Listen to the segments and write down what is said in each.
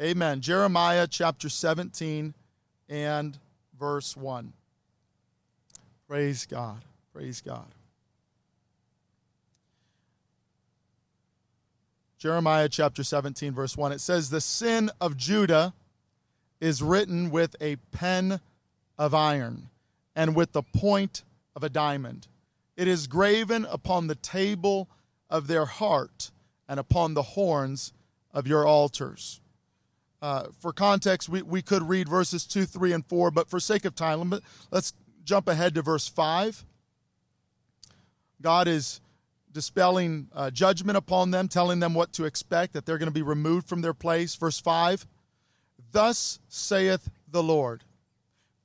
Amen. Jeremiah chapter 17 and verse 1. Praise God. Praise God. Jeremiah chapter 17, verse 1. It says, The sin of Judah is written with a pen of iron and with the point of a diamond. It is graven upon the table of their heart and upon the horns of your altars. Uh, for context, we, we could read verses 2, 3, and 4, but for sake of time, let's jump ahead to verse 5. God is dispelling uh, judgment upon them, telling them what to expect, that they're going to be removed from their place. Verse 5 Thus saith the Lord,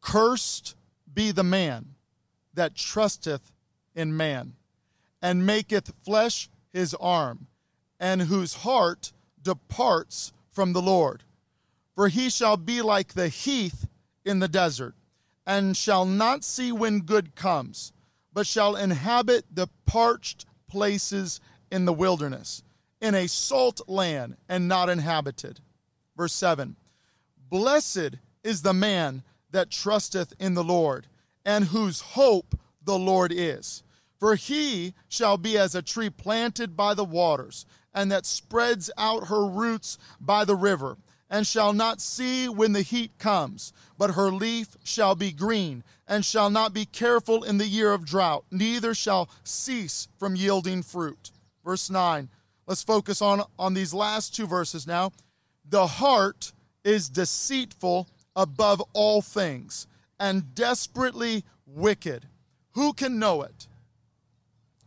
Cursed be the man that trusteth in man, and maketh flesh his arm, and whose heart departs from the Lord. For he shall be like the heath in the desert, and shall not see when good comes, but shall inhabit the parched places in the wilderness, in a salt land and not inhabited. Verse 7 Blessed is the man that trusteth in the Lord, and whose hope the Lord is. For he shall be as a tree planted by the waters, and that spreads out her roots by the river, and shall not see when the heat comes, but her leaf shall be green, and shall not be careful in the year of drought, neither shall cease from yielding fruit. Verse 9. Let's focus on, on these last two verses now. The heart is deceitful above all things and desperately wicked. Who can know it?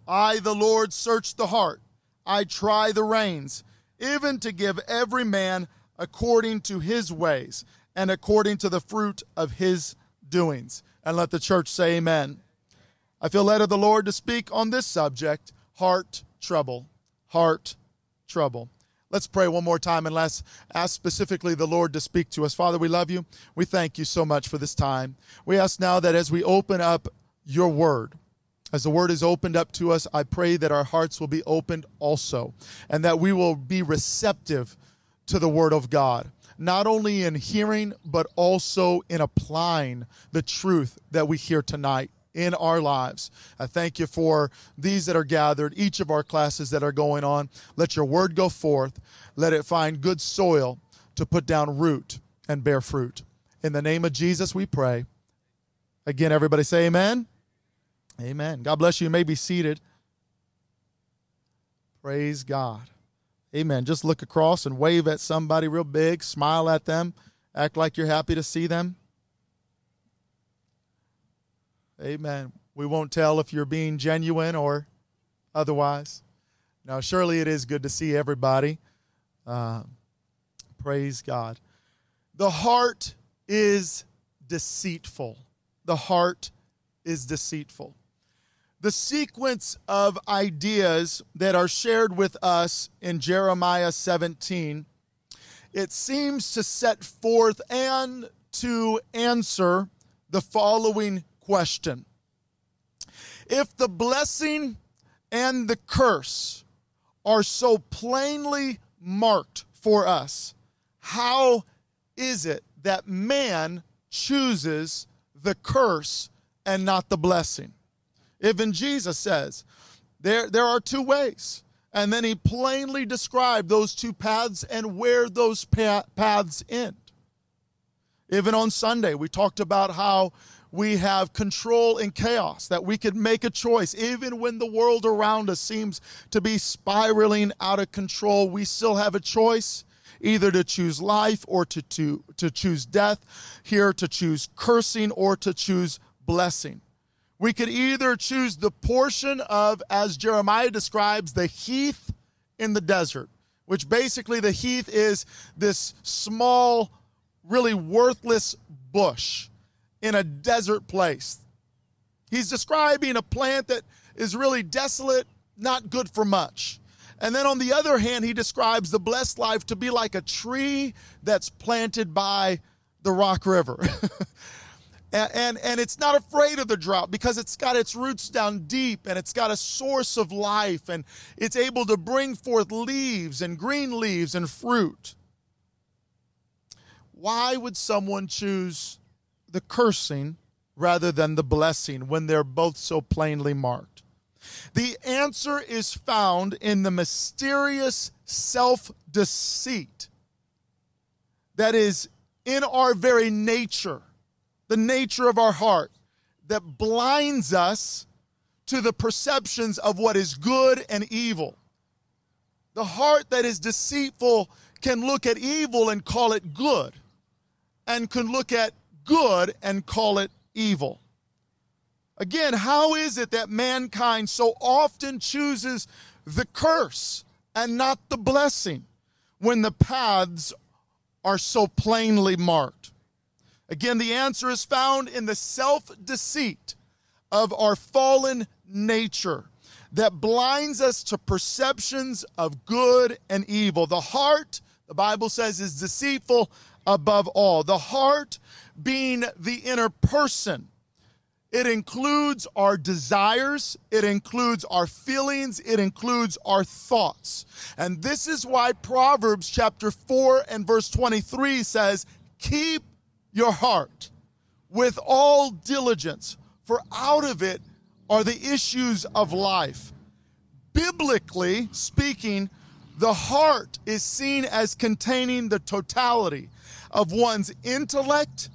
I, the Lord, search the heart. I try the reins, even to give every man according to his ways and according to the fruit of his doings and let the church say amen. I feel led of the Lord to speak on this subject heart trouble. Heart trouble. Let's pray one more time and let's ask specifically the Lord to speak to us. Father, we love you. We thank you so much for this time. We ask now that as we open up your word, as the word is opened up to us, I pray that our hearts will be opened also and that we will be receptive to the word of God not only in hearing, but also in applying the truth that we hear tonight in our lives. I thank you for these that are gathered, each of our classes that are going on. Let your word go forth. Let it find good soil to put down root and bear fruit. In the name of Jesus, we pray. Again, everybody say amen. Amen. God bless you. You may be seated. Praise God. Amen. Just look across and wave at somebody real big, smile at them, act like you're happy to see them. Amen. We won't tell if you're being genuine or otherwise. Now, surely it is good to see everybody. Uh, praise God. The heart is deceitful. The heart is deceitful the sequence of ideas that are shared with us in Jeremiah 17, it seems to set forth and to answer the following question If the blessing and the curse are so plainly marked for us, how is it that man chooses the curse and not the blessing? Even Jesus says there, there are two ways. And then he plainly described those two paths and where those paths end. Even on Sunday, we talked about how we have control in chaos, that we can make a choice. Even when the world around us seems to be spiraling out of control, we still have a choice either to choose life or to, to, to choose death, here to choose cursing or to choose blessing. We could either choose the portion of, as Jeremiah describes, the heath in the desert, which basically the heath is this small, really worthless bush in a desert place. He's describing a plant that is really desolate, not good for much. And then on the other hand, he describes the blessed life to be like a tree that's planted by the Rock River. And, and, and, it's not afraid of the drought because it's got its roots down deep and it's got a source of life and it's able to bring forth leaves and green leaves and fruit. why would someone choose the cursing rather than the blessing when they're both so plainly marked? The answer is found in the mysterious self deceit that is in our very nature, the nature of our heart, that blinds us to the perceptions of what is good and evil. The heart that is deceitful can look at evil and call it good, and can look at good and call it evil. Again, how is it that mankind so often chooses the curse and not the blessing when the paths are so plainly marked? Again, the answer is found in the self deceit of our fallen nature that blinds us to perceptions of good and evil. The heart, the Bible says, is deceitful above all. The heart being the inner person. It includes our desires, it includes our feelings, it includes our thoughts. And this is why Proverbs chapter 4 and verse 23 says, Keep your heart with all diligence, for out of it are the issues of life. Biblically speaking, the heart is seen as containing the totality of one's intellect,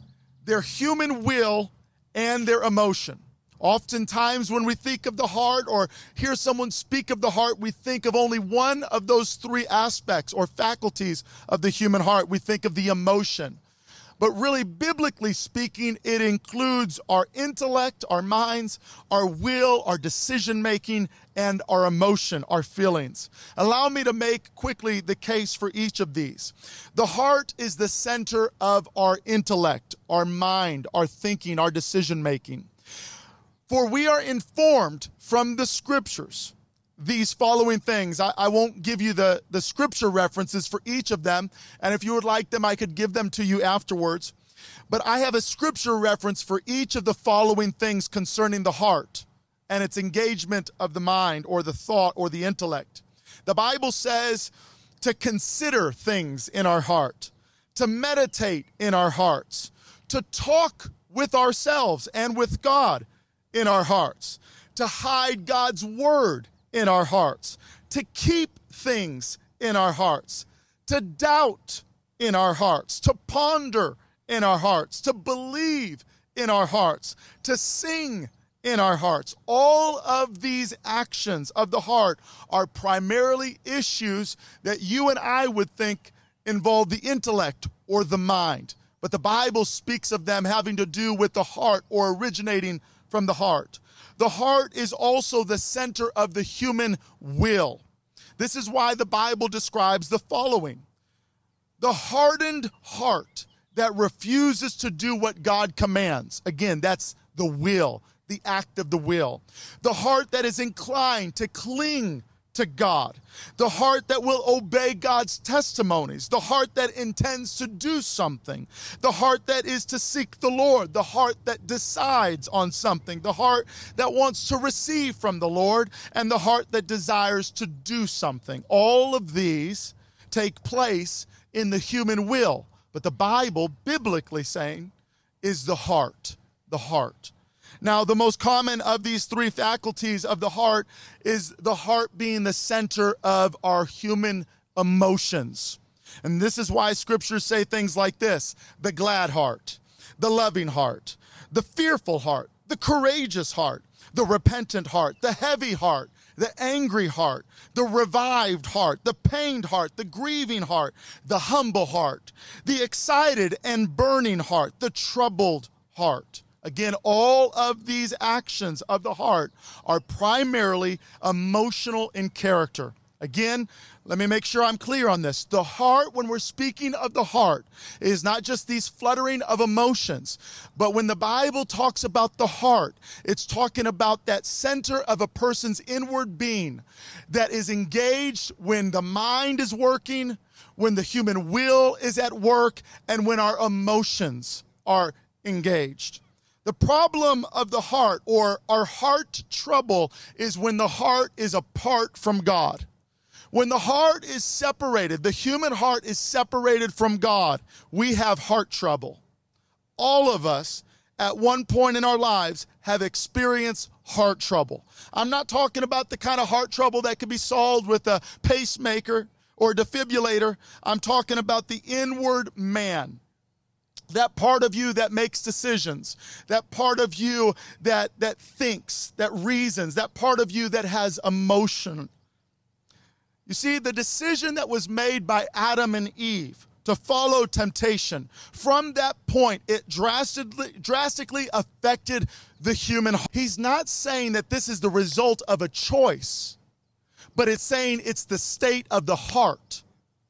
their human will, and their emotion. Oftentimes, when we think of the heart or hear someone speak of the heart, we think of only one of those three aspects or faculties of the human heart. We think of the emotion. But really, biblically speaking, it includes our intellect, our minds, our will, our decision making, and our emotion, our feelings. Allow me to make quickly the case for each of these. The heart is the center of our intellect, our mind, our thinking, our decision making. For we are informed from the scriptures these following things. I, I, won't give you the, the scripture references for each of them. And if you would like them, I could give them to you afterwards. But I have a scripture reference for each of the following things concerning the heart and its engagement of the mind or the thought or the intellect. The Bible says to consider things in our heart, to meditate in our hearts, to talk with ourselves and with God in our hearts, to hide God's word in our hearts, to keep things in our hearts, to doubt in our hearts, to ponder in our hearts, to believe in our hearts, to sing in our hearts. All of these actions of the heart are primarily issues that you and I would think involve the intellect or the mind. But the Bible speaks of them having to do with the heart or originating from the heart. The heart is also the center of the human will. This is why the Bible describes the following the hardened heart that refuses to do what God commands. Again, that's the will, the act of the will. The heart that is inclined to cling to God, the heart that will obey God's testimonies, the heart that intends to do something, the heart that is to seek the Lord, the heart that decides on something, the heart that wants to receive from the Lord, and the heart that desires to do something. All of these take place in the human will, but the Bible, biblically saying, is the heart, the heart. Now, the most common of these three faculties of the heart is the heart being the center of our human emotions. And this is why scriptures say things like this the glad heart, the loving heart, the fearful heart, the courageous heart, the repentant heart, the heavy heart, the angry heart, the revived heart, the pained heart, the grieving heart, the humble heart, the excited and burning heart, the troubled heart. Again, all of these actions of the heart are primarily emotional in character. Again, let me make sure I'm clear on this. The heart, when we're speaking of the heart, is not just these fluttering of emotions, but when the Bible talks about the heart, it's talking about that center of a person's inward being that is engaged when the mind is working, when the human will is at work, and when our emotions are engaged. The problem of the heart or our heart trouble is when the heart is apart from God. When the heart is separated, the human heart is separated from God, we have heart trouble. All of us at one point in our lives have experienced heart trouble. I'm not talking about the kind of heart trouble that can be solved with a pacemaker or defibrillator. I'm talking about the inward man. That part of you that makes decisions, that part of you that, that thinks, that reasons, that part of you that has emotion. You see, the decision that was made by Adam and Eve to follow temptation. From that point, it drastically, drastically affected the human heart. He's not saying that this is the result of a choice, but it's saying it's the state of the heart.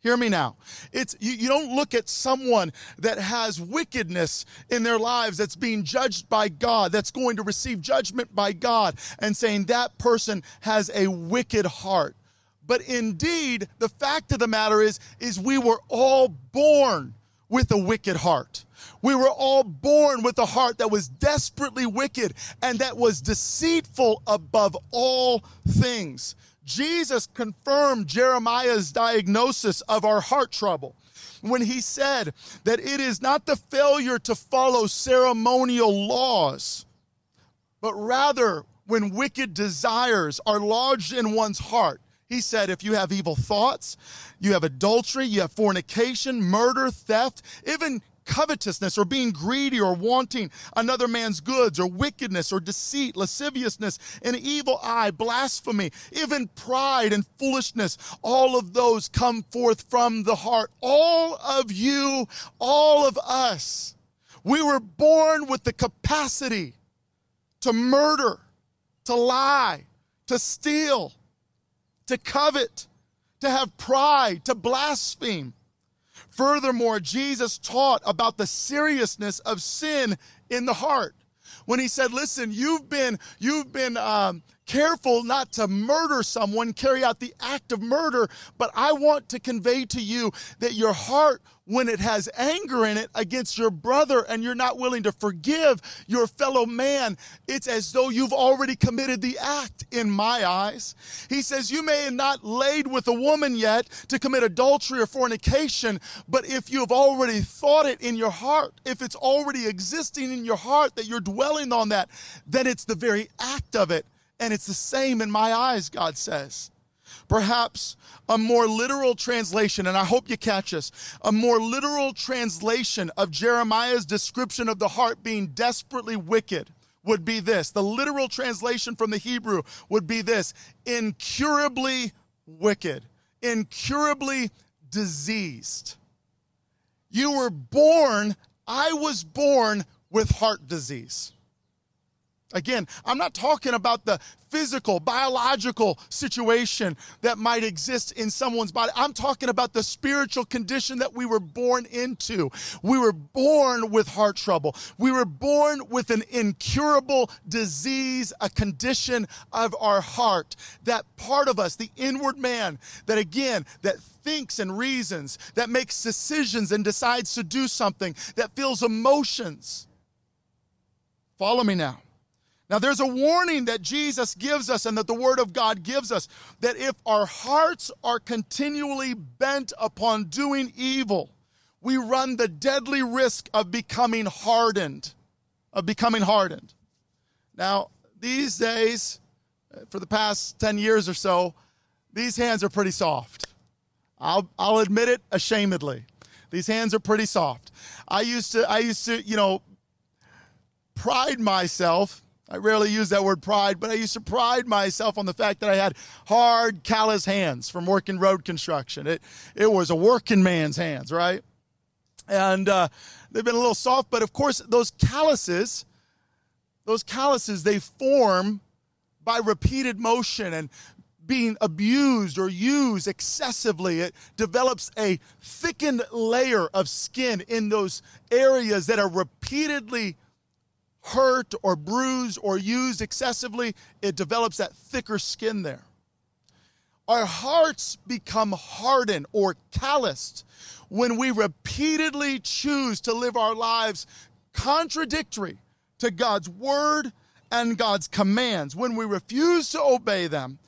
Hear me now. It's you, you, don't look at someone that has wickedness in their lives that's being judged by God, that's going to receive judgment by God, and saying that person has a wicked heart. But indeed, the fact of the matter is, is we were all born with a wicked heart. We were all born with a heart that was desperately wicked and that was deceitful above all things. Jesus confirmed Jeremiah's diagnosis of our heart trouble when he said that it is not the failure to follow ceremonial laws, but rather when wicked desires are lodged in one's heart. He said, if you have evil thoughts, you have adultery, you have fornication, murder, theft, even covetousness or being greedy or wanting another man's goods or wickedness or deceit, lasciviousness, an evil eye, blasphemy, even pride and foolishness, all of those come forth from the heart. All of you, all of us, we were born with the capacity to murder, to lie, to steal to covet, to have pride, to blaspheme. Furthermore, Jesus taught about the seriousness of sin in the heart. When he said, "Listen, you've been you've been um, careful not to murder someone, carry out the act of murder, but I want to convey to you that your heart, when it has anger in it against your brother and you're not willing to forgive your fellow man, it's as though you've already committed the act in my eyes. He says, You may have not laid with a woman yet to commit adultery or fornication, but if you have already thought it in your heart, if it's already existing in your heart that you're dwelling on that, then it's the very act of it and it's the same in my eyes, God says. Perhaps a more literal translation, and I hope you catch this, a more literal translation of Jeremiah's description of the heart being desperately wicked would be this. The literal translation from the Hebrew would be this incurably wicked, incurably diseased. You were born, I was born with heart disease. Again, I'm not talking about the physical, biological situation that might exist in someone's body. I'm talking about the spiritual condition that we were born into. We were born with heart trouble. We were born with an incurable disease, a condition of our heart. That part of us, the inward man, that again, that thinks and reasons, that makes decisions and decides to do something, that feels emotions. Follow me now. Now, there's a warning that Jesus gives us and that the Word of God gives us that if our hearts are continually bent upon doing evil, we run the deadly risk of becoming hardened. Of becoming hardened. Now, these days, uh, for the past 10 years or so, these hands are pretty soft. I'll, I'll admit it ashamedly. These hands are pretty soft. I used to, I used to, you know, pride myself I rarely use that word pride, but I used to pride myself on the fact that I had hard, callous hands from working road construction. It, it was a working man's hands, right? And uh, they've been a little soft, but of course, those calluses, those calluses, they form by repeated motion and being abused or used excessively. It develops a thickened layer of skin in those areas that are repeatedly hurt or bruised or used excessively, it develops that thicker skin there. Our hearts become hardened or calloused when we repeatedly choose to live our lives contradictory to God's word and God's commands. When we refuse to obey them,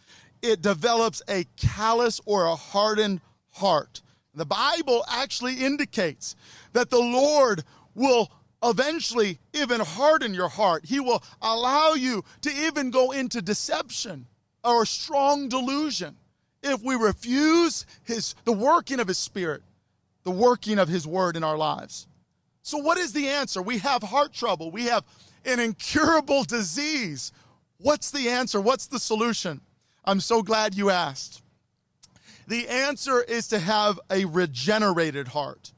it develops a callous or a hardened heart. The Bible actually indicates that the Lord will eventually even harden your heart. He will allow you to even go into deception or strong delusion if we refuse his the working of his spirit, the working of his word in our lives. So what is the answer? We have heart trouble. We have an incurable disease. What's the answer? What's the solution? I'm so glad you asked. The answer is to have a regenerated heart.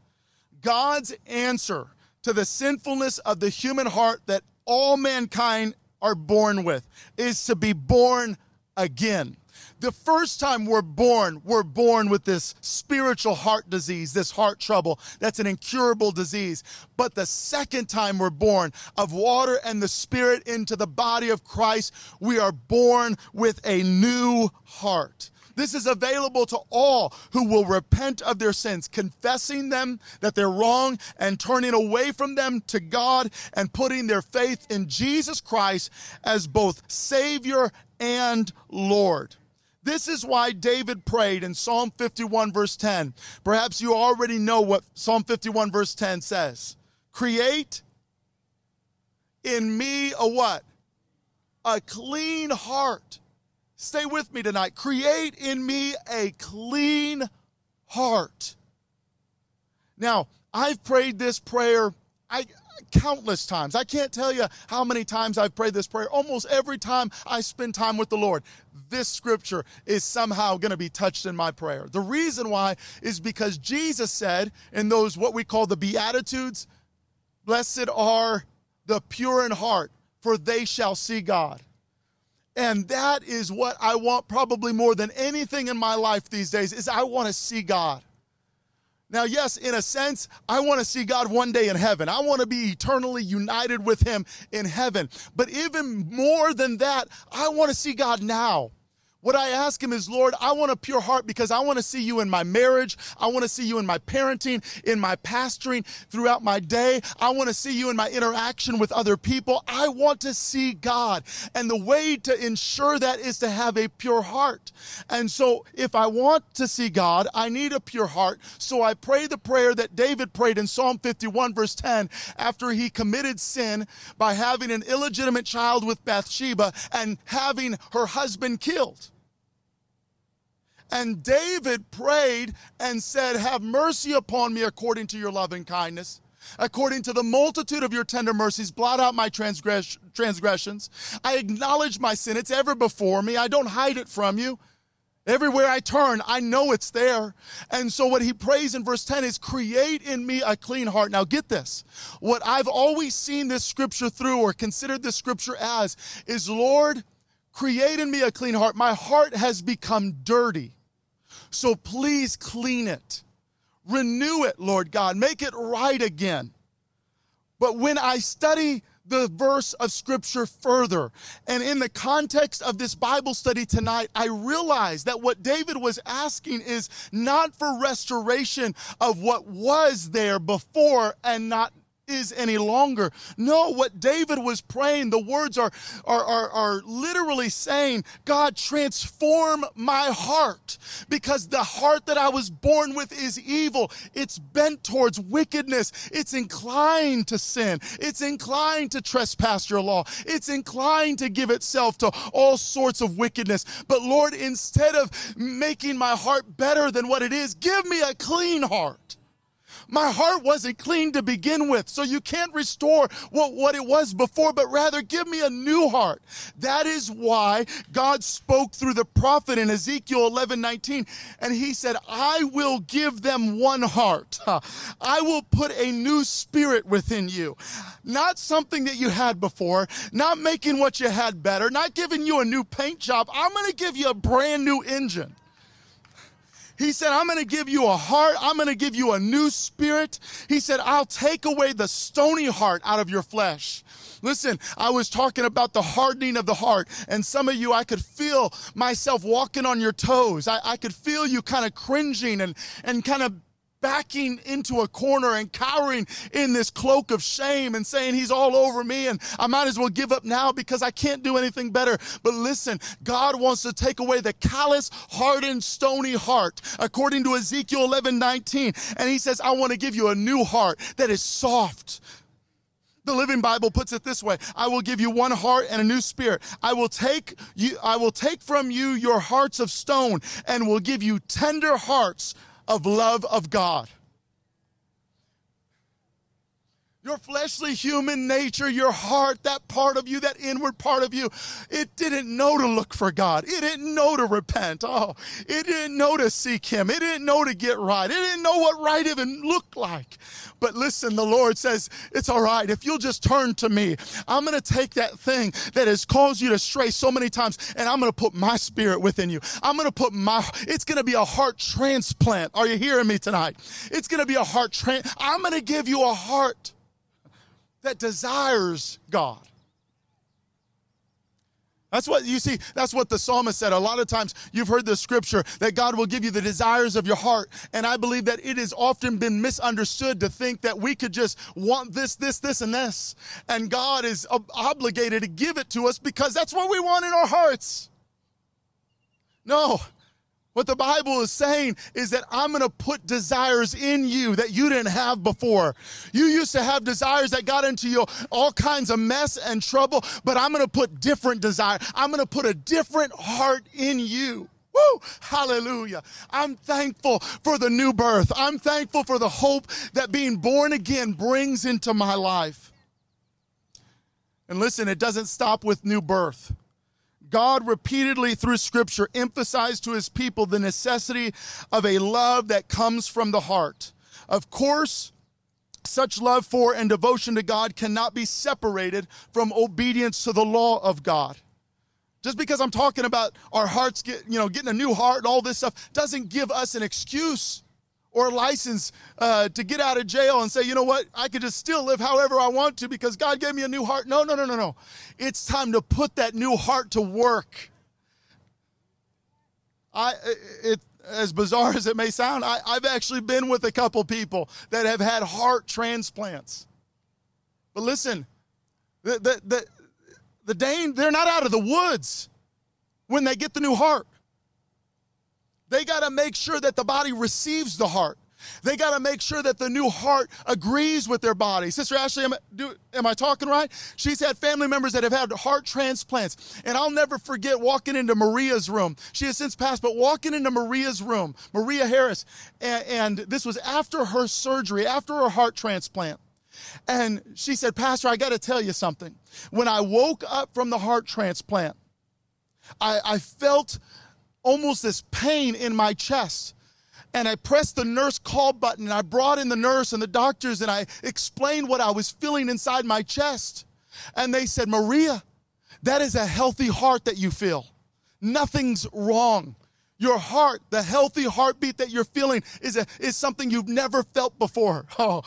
God's answer to the sinfulness of the human heart that all mankind are born with is to be born again. The first time we're born, we're born with this spiritual heart disease, this heart trouble. That's an incurable disease. But the second time we're born of water and the spirit into the body of Christ, we are born with a new heart. This is available to all who will repent of their sins, confessing them that they're wrong and turning away from them to God and putting their faith in Jesus Christ as both Savior and Lord. This is why David prayed in Psalm 51, verse 10. Perhaps you already know what Psalm 51, verse 10 says. Create in me a what? A clean heart Stay with me tonight. Create in me a clean heart. Now, I've prayed this prayer I countless times. I can't tell you how many times I've prayed this prayer. Almost every time I spend time with the Lord, this scripture is somehow going to be touched in my prayer. The reason why is because Jesus said in those what we call the beatitudes, blessed are the pure in heart, for they shall see God. And that is what I want probably more than anything in my life these days is I want to see God. Now, yes, in a sense, I want to see God one day in heaven. I want to be eternally united with Him in heaven. But even more than that, I want to see God now. What I ask him is, Lord, I want a pure heart because I want to see you in my marriage. I want to see you in my parenting, in my pastoring throughout my day. I want to see you in my interaction with other people. I want to see God. And the way to ensure that is to have a pure heart. And so if I want to see God, I need a pure heart. So I pray the prayer that David prayed in Psalm 51, verse 10, after he committed sin by having an illegitimate child with Bathsheba and having her husband killed. And David prayed and said, Have mercy upon me according to your loving kindness. According to the multitude of your tender mercies, blot out my transgress- transgressions. I acknowledge my sin. It's ever before me. I don't hide it from you. Everywhere I turn, I know it's there. And so, what he prays in verse 10 is, Create in me a clean heart. Now, get this. What I've always seen this scripture through or considered this scripture as is, Lord, create in me a clean heart. My heart has become dirty. So please clean it. Renew it, Lord God. Make it right again. But when I study the verse of scripture further, and in the context of this Bible study tonight, I realize that what David was asking is not for restoration of what was there before and not is any longer. No, what David was praying, the words are, are, are, are, literally saying, God, transform my heart because the heart that I was born with is evil. It's bent towards wickedness. It's inclined to sin. It's inclined to trespass your law. It's inclined to give itself to all sorts of wickedness. But Lord, instead of making my heart better than what it is, give me a clean heart. My heart wasn't clean to begin with, so you can't restore what, what it was before, but rather give me a new heart. That is why God spoke through the prophet in Ezekiel 11 19, and he said, I will give them one heart. I will put a new spirit within you. Not something that you had before, not making what you had better, not giving you a new paint job. I'm going to give you a brand new engine. He said, I'm going to give you a heart. I'm going to give you a new spirit. He said, I'll take away the stony heart out of your flesh. Listen, I was talking about the hardening of the heart, and some of you, I could feel myself walking on your toes. I, I could feel you kind of cringing and, and kind of backing into a corner and cowering in this cloak of shame and saying he's all over me and I might as well give up now because I can't do anything better. But listen, God wants to take away the callous, hardened, stony heart, according to Ezekiel 11 19. And he says, I want to give you a new heart that is soft. The Living Bible puts it this way I will give you one heart and a new spirit. I will take you, I will take from you your hearts of stone and will give you tender hearts of love of God. Your fleshly human nature, your heart, that part of you, that inward part of you, it didn't know to look for God. It didn't know to repent. Oh, it didn't know to seek Him. It didn't know to get right. It didn't know what right even looked like. But listen, the Lord says, it's all right. If you'll just turn to me, I'm going to take that thing that has caused you to stray so many times and I'm going to put my spirit within you. I'm going to put my, it's going to be a heart transplant. Are you hearing me tonight? It's going to be a heart transplant. I'm going to give you a heart that desires God. That's what you see. That's what the psalmist said. A lot of times you've heard the scripture that God will give you the desires of your heart. And I believe that it has often been misunderstood to think that we could just want this, this, this, and this. And God is obligated to give it to us because that's what we want in our hearts. No, what the Bible is saying is that I'm going to put desires in you that you didn't have before. You used to have desires that got into you all kinds of mess and trouble, but I'm going to put different desire. I'm going to put a different heart in you. Woo! Hallelujah. I'm thankful for the new birth. I'm thankful for the hope that being born again brings into my life. And listen, it doesn't stop with new birth. God repeatedly through scripture emphasized to his people the necessity of a love that comes from the heart. Of course, such love for and devotion to God cannot be separated from obedience to the law of God. Just because I'm talking about our hearts get, you know, getting a new heart and all this stuff doesn't give us an excuse or a license uh, to get out of jail and say, you know what, I could just still live however I want to because God gave me a new heart. No, no, no, no, no. It's time to put that new heart to work. I, it, as bizarre as it may sound, I, I've actually been with a couple people that have had heart transplants. But listen, the, the, the, the Dane, they're not out of the woods when they get the new heart. They got to make sure that the body receives the heart. They got to make sure that the new heart agrees with their body. Sister Ashley, am, do, am, I talking right? She's had family members that have had heart transplants. And I'll never forget walking into Maria's room. She has since passed, but walking into Maria's room, Maria Harris, and, and this was after her surgery, after her heart transplant. And she said, Pastor, I got to tell you something. When I woke up from the heart transplant, I, I felt almost this pain in my chest. And I pressed the nurse call button and I brought in the nurse and the doctors and I explained what I was feeling inside my chest. And they said, Maria, that is a healthy heart that you feel. Nothing's wrong. Your heart, the healthy heartbeat that you're feeling is, a, is something you've never felt before. Oh,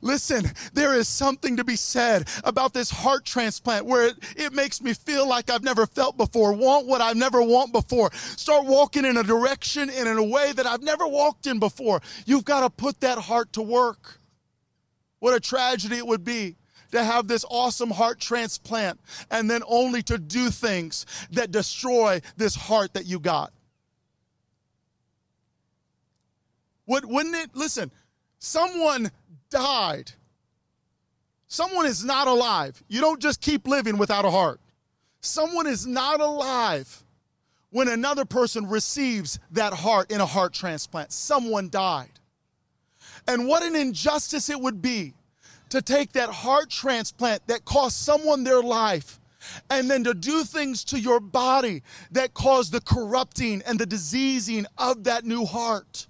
Listen, there is something to be said about this heart transplant where it, it makes me feel like I've never felt before, want what I've never want before, start walking in a direction and in a way that I've never walked in before. You've got to put that heart to work. What a tragedy it would be to have this awesome heart transplant and then only to do things that destroy this heart that you got. Would, wouldn't it, listen, someone died. Someone is not alive. You don't just keep living without a heart. Someone is not alive when another person receives that heart in a heart transplant. Someone died. And what an injustice it would be to take that heart transplant that cost someone their life and then to do things to your body that cause the corrupting and the diseasing of that new heart.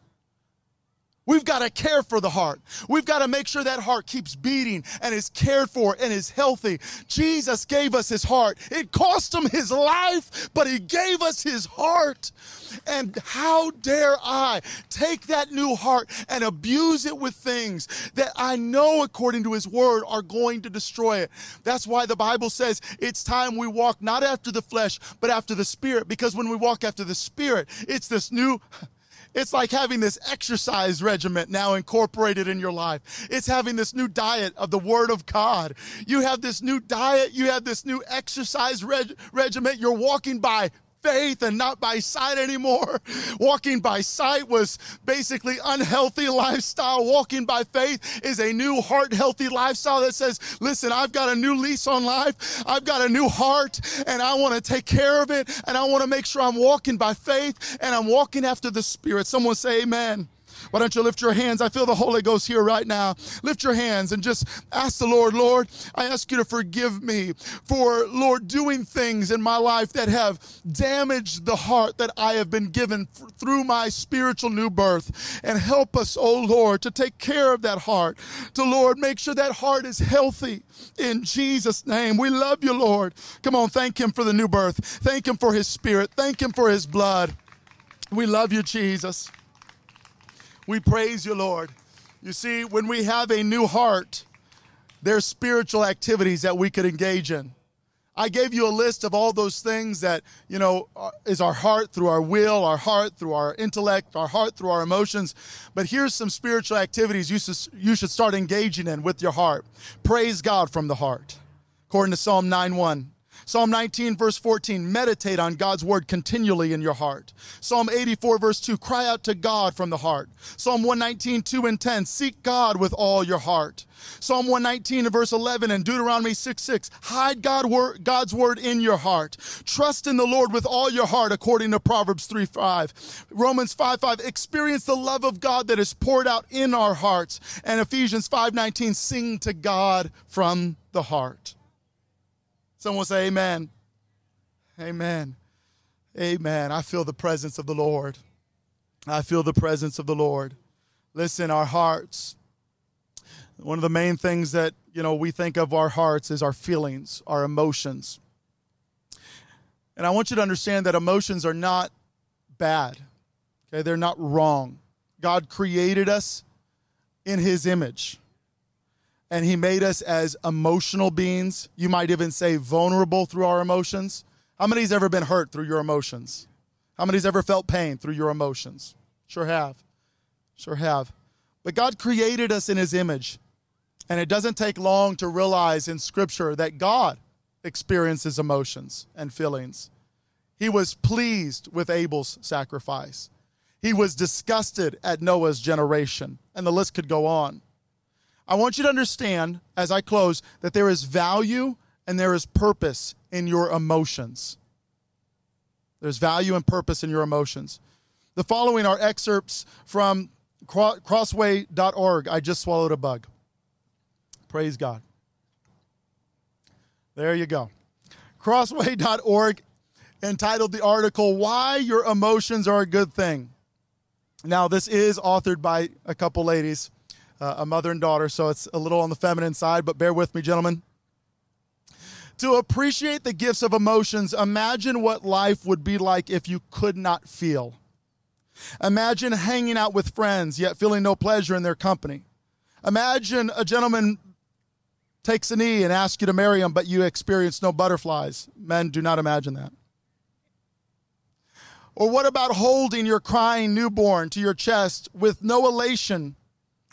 We've got to care for the heart. We've got to make sure that heart keeps beating and is cared for and is healthy. Jesus gave us his heart. It cost him his life, but he gave us his heart. And how dare I take that new heart and abuse it with things that I know, according to his word, are going to destroy it? That's why the Bible says it's time we walk not after the flesh, but after the spirit. Because when we walk after the spirit, it's this new It's like having this exercise regiment now incorporated in your life. It's having this new diet of the Word of God. You have this new diet, you have this new exercise reg- regiment. You're walking by faith and not by sight anymore. Walking by sight was basically unhealthy lifestyle. Walking by faith is a new heart healthy lifestyle that says, listen, I've got a new lease on life. I've got a new heart and I want to take care of it. And I want to make sure I'm walking by faith and I'm walking after the Spirit. Someone say amen. Why don't you lift your hands? I feel the Holy Ghost here right now. Lift your hands and just ask the Lord, Lord, I ask you to forgive me for, Lord, doing things in my life that have damaged the heart that I have been given f- through my spiritual new birth. And help us, oh Lord, to take care of that heart. To, Lord, make sure that heart is healthy in Jesus' name. We love you, Lord. Come on, thank Him for the new birth. Thank Him for His Spirit. Thank Him for His blood. We love you, Jesus. We praise you, Lord. You see, when we have a new heart, there's spiritual activities that we could engage in. I gave you a list of all those things that, you know, is our heart through our will, our heart through our intellect, our heart through our emotions. But here's some spiritual activities you should, you should start engaging in with your heart. Praise God from the heart. According to Psalm 9 1. Psalm 19, verse 14, meditate on God's word continually in your heart. Psalm 84, verse 2, cry out to God from the heart. Psalm 119, 2 and 10, seek God with all your heart. Psalm 119 and verse 11 and Deuteronomy 6, 6, hide God word, God's word in your heart. Trust in the Lord with all your heart, according to Proverbs 3, 5. Romans 5, 5, experience the love of God that is poured out in our hearts. And Ephesians 5, 19, sing to God from the heart. Someone say amen. Amen. Amen. I feel the presence of the Lord. I feel the presence of the Lord. Listen, our hearts. One of the main things that, you know, we think of our hearts is our feelings, our emotions. And I want you to understand that emotions are not bad. Okay? They're not wrong. God created us in his image and he made us as emotional beings. You might even say vulnerable through our emotions. How many's ever been hurt through your emotions? How many's ever felt pain through your emotions? Sure have. Sure have. But God created us in his image. And it doesn't take long to realize in scripture that God experiences emotions and feelings. He was pleased with Abel's sacrifice. He was disgusted at Noah's generation. And the list could go on. I want you to understand as I close that there is value and there is purpose in your emotions. There's value and purpose in your emotions. The following are excerpts from crossway.org. I just swallowed a bug. Praise God. There you go. Crossway.org entitled the article, Why Your Emotions Are a Good Thing. Now, this is authored by a couple ladies uh, a mother and daughter, so it's a little on the feminine side, but bear with me, gentlemen. To appreciate the gifts of emotions, imagine what life would be like if you could not feel. Imagine hanging out with friends, yet feeling no pleasure in their company. Imagine a gentleman takes a knee and asks you to marry him, but you experience no butterflies. Men do not imagine that. Or what about holding your crying newborn to your chest with no elation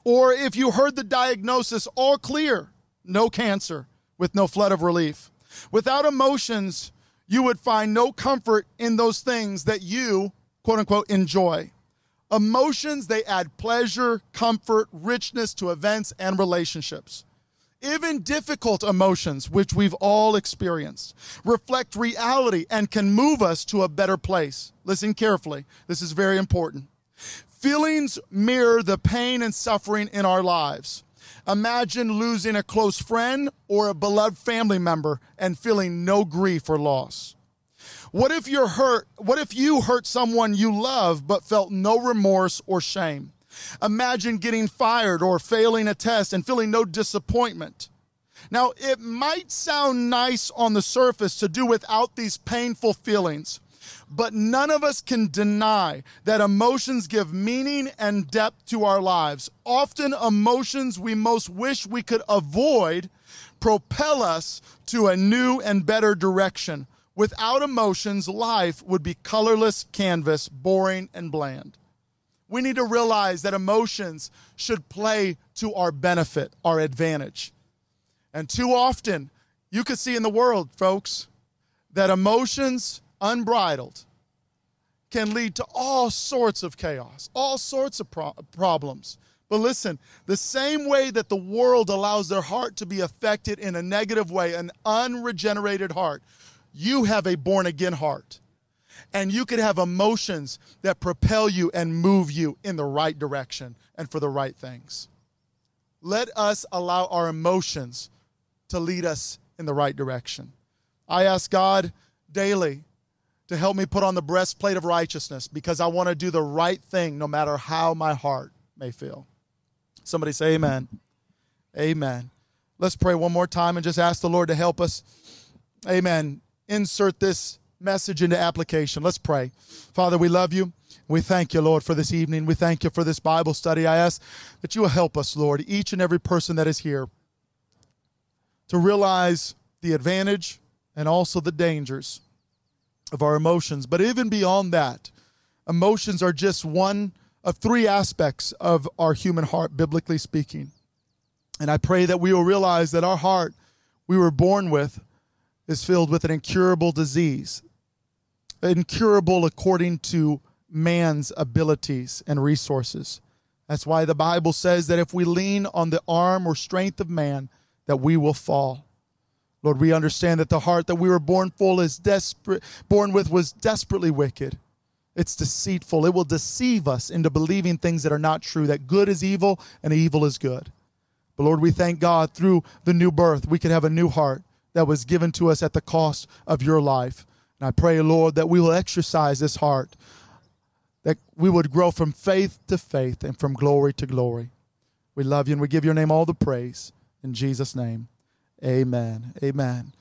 or if you heard the diagnosis, all clear, no cancer, with no flood of relief. Without emotions, you would find no comfort in those things that you, quote unquote, enjoy. Emotions, they add pleasure, comfort, richness to events and relationships. Even difficult emotions, which we've all experienced, reflect reality and can move us to a better place. Listen carefully. This is very important. Feelings mirror the pain and suffering in our lives. Imagine losing a close friend or a beloved family member and feeling no grief or loss. What if you're hurt? What if you hurt someone you love but felt no remorse or shame? Imagine getting fired or failing a test and feeling no disappointment. Now, it might sound nice on the surface to do without these painful feelings, but none of us can deny that emotions give meaning and depth to our lives. Often, emotions we most wish we could avoid propel us to a new and better direction. Without emotions, life would be colorless canvas, boring and bland. we need to realize that emotions should play to our benefit, our advantage. And too often, you can see in the world, folks, that emotions unbridled can lead to all sorts of chaos, all sorts of pro- problems. But listen, the same way that the world allows their heart to be affected in a negative way, an unregenerated heart, you have a born again heart. And you could have emotions that propel you and move you in the right direction and for the right things. Let us allow our emotions to lead us in the right direction. I ask God daily to help me put on the breastplate of righteousness because I want to do the right thing no matter how my heart may feel. Somebody say amen. Amen. Let's pray one more time and just ask the Lord to help us. Amen. Insert this message into application. Let's pray. Father, we love you. We thank you, Lord, for this evening. We thank you for this Bible study. I ask that you will help us, Lord, each and every person that is here to realize the advantage and also the dangers of our emotions. But even beyond that, emotions are just one of three aspects of our human heart, biblically speaking. And I pray that we will realize that our heart we were born with is filled with an incurable disease, incurable according to man's abilities and resources. That's why the Bible says that if we lean on the arm or strength of man, that we will fall. Lord, we understand that the heart that we were born full is desperate, born with was desperately wicked. It's deceitful. It will deceive us into believing things that are not true, that good is evil and evil is good. But Lord, we thank God through the new birth, we could have a new heart that was given to us at the cost of your life. And I pray, Lord, that we will exercise this heart, that we would grow from faith to faith and from glory to glory. We love you and we give your name all the praise. In Jesus' name. Amen. Amen.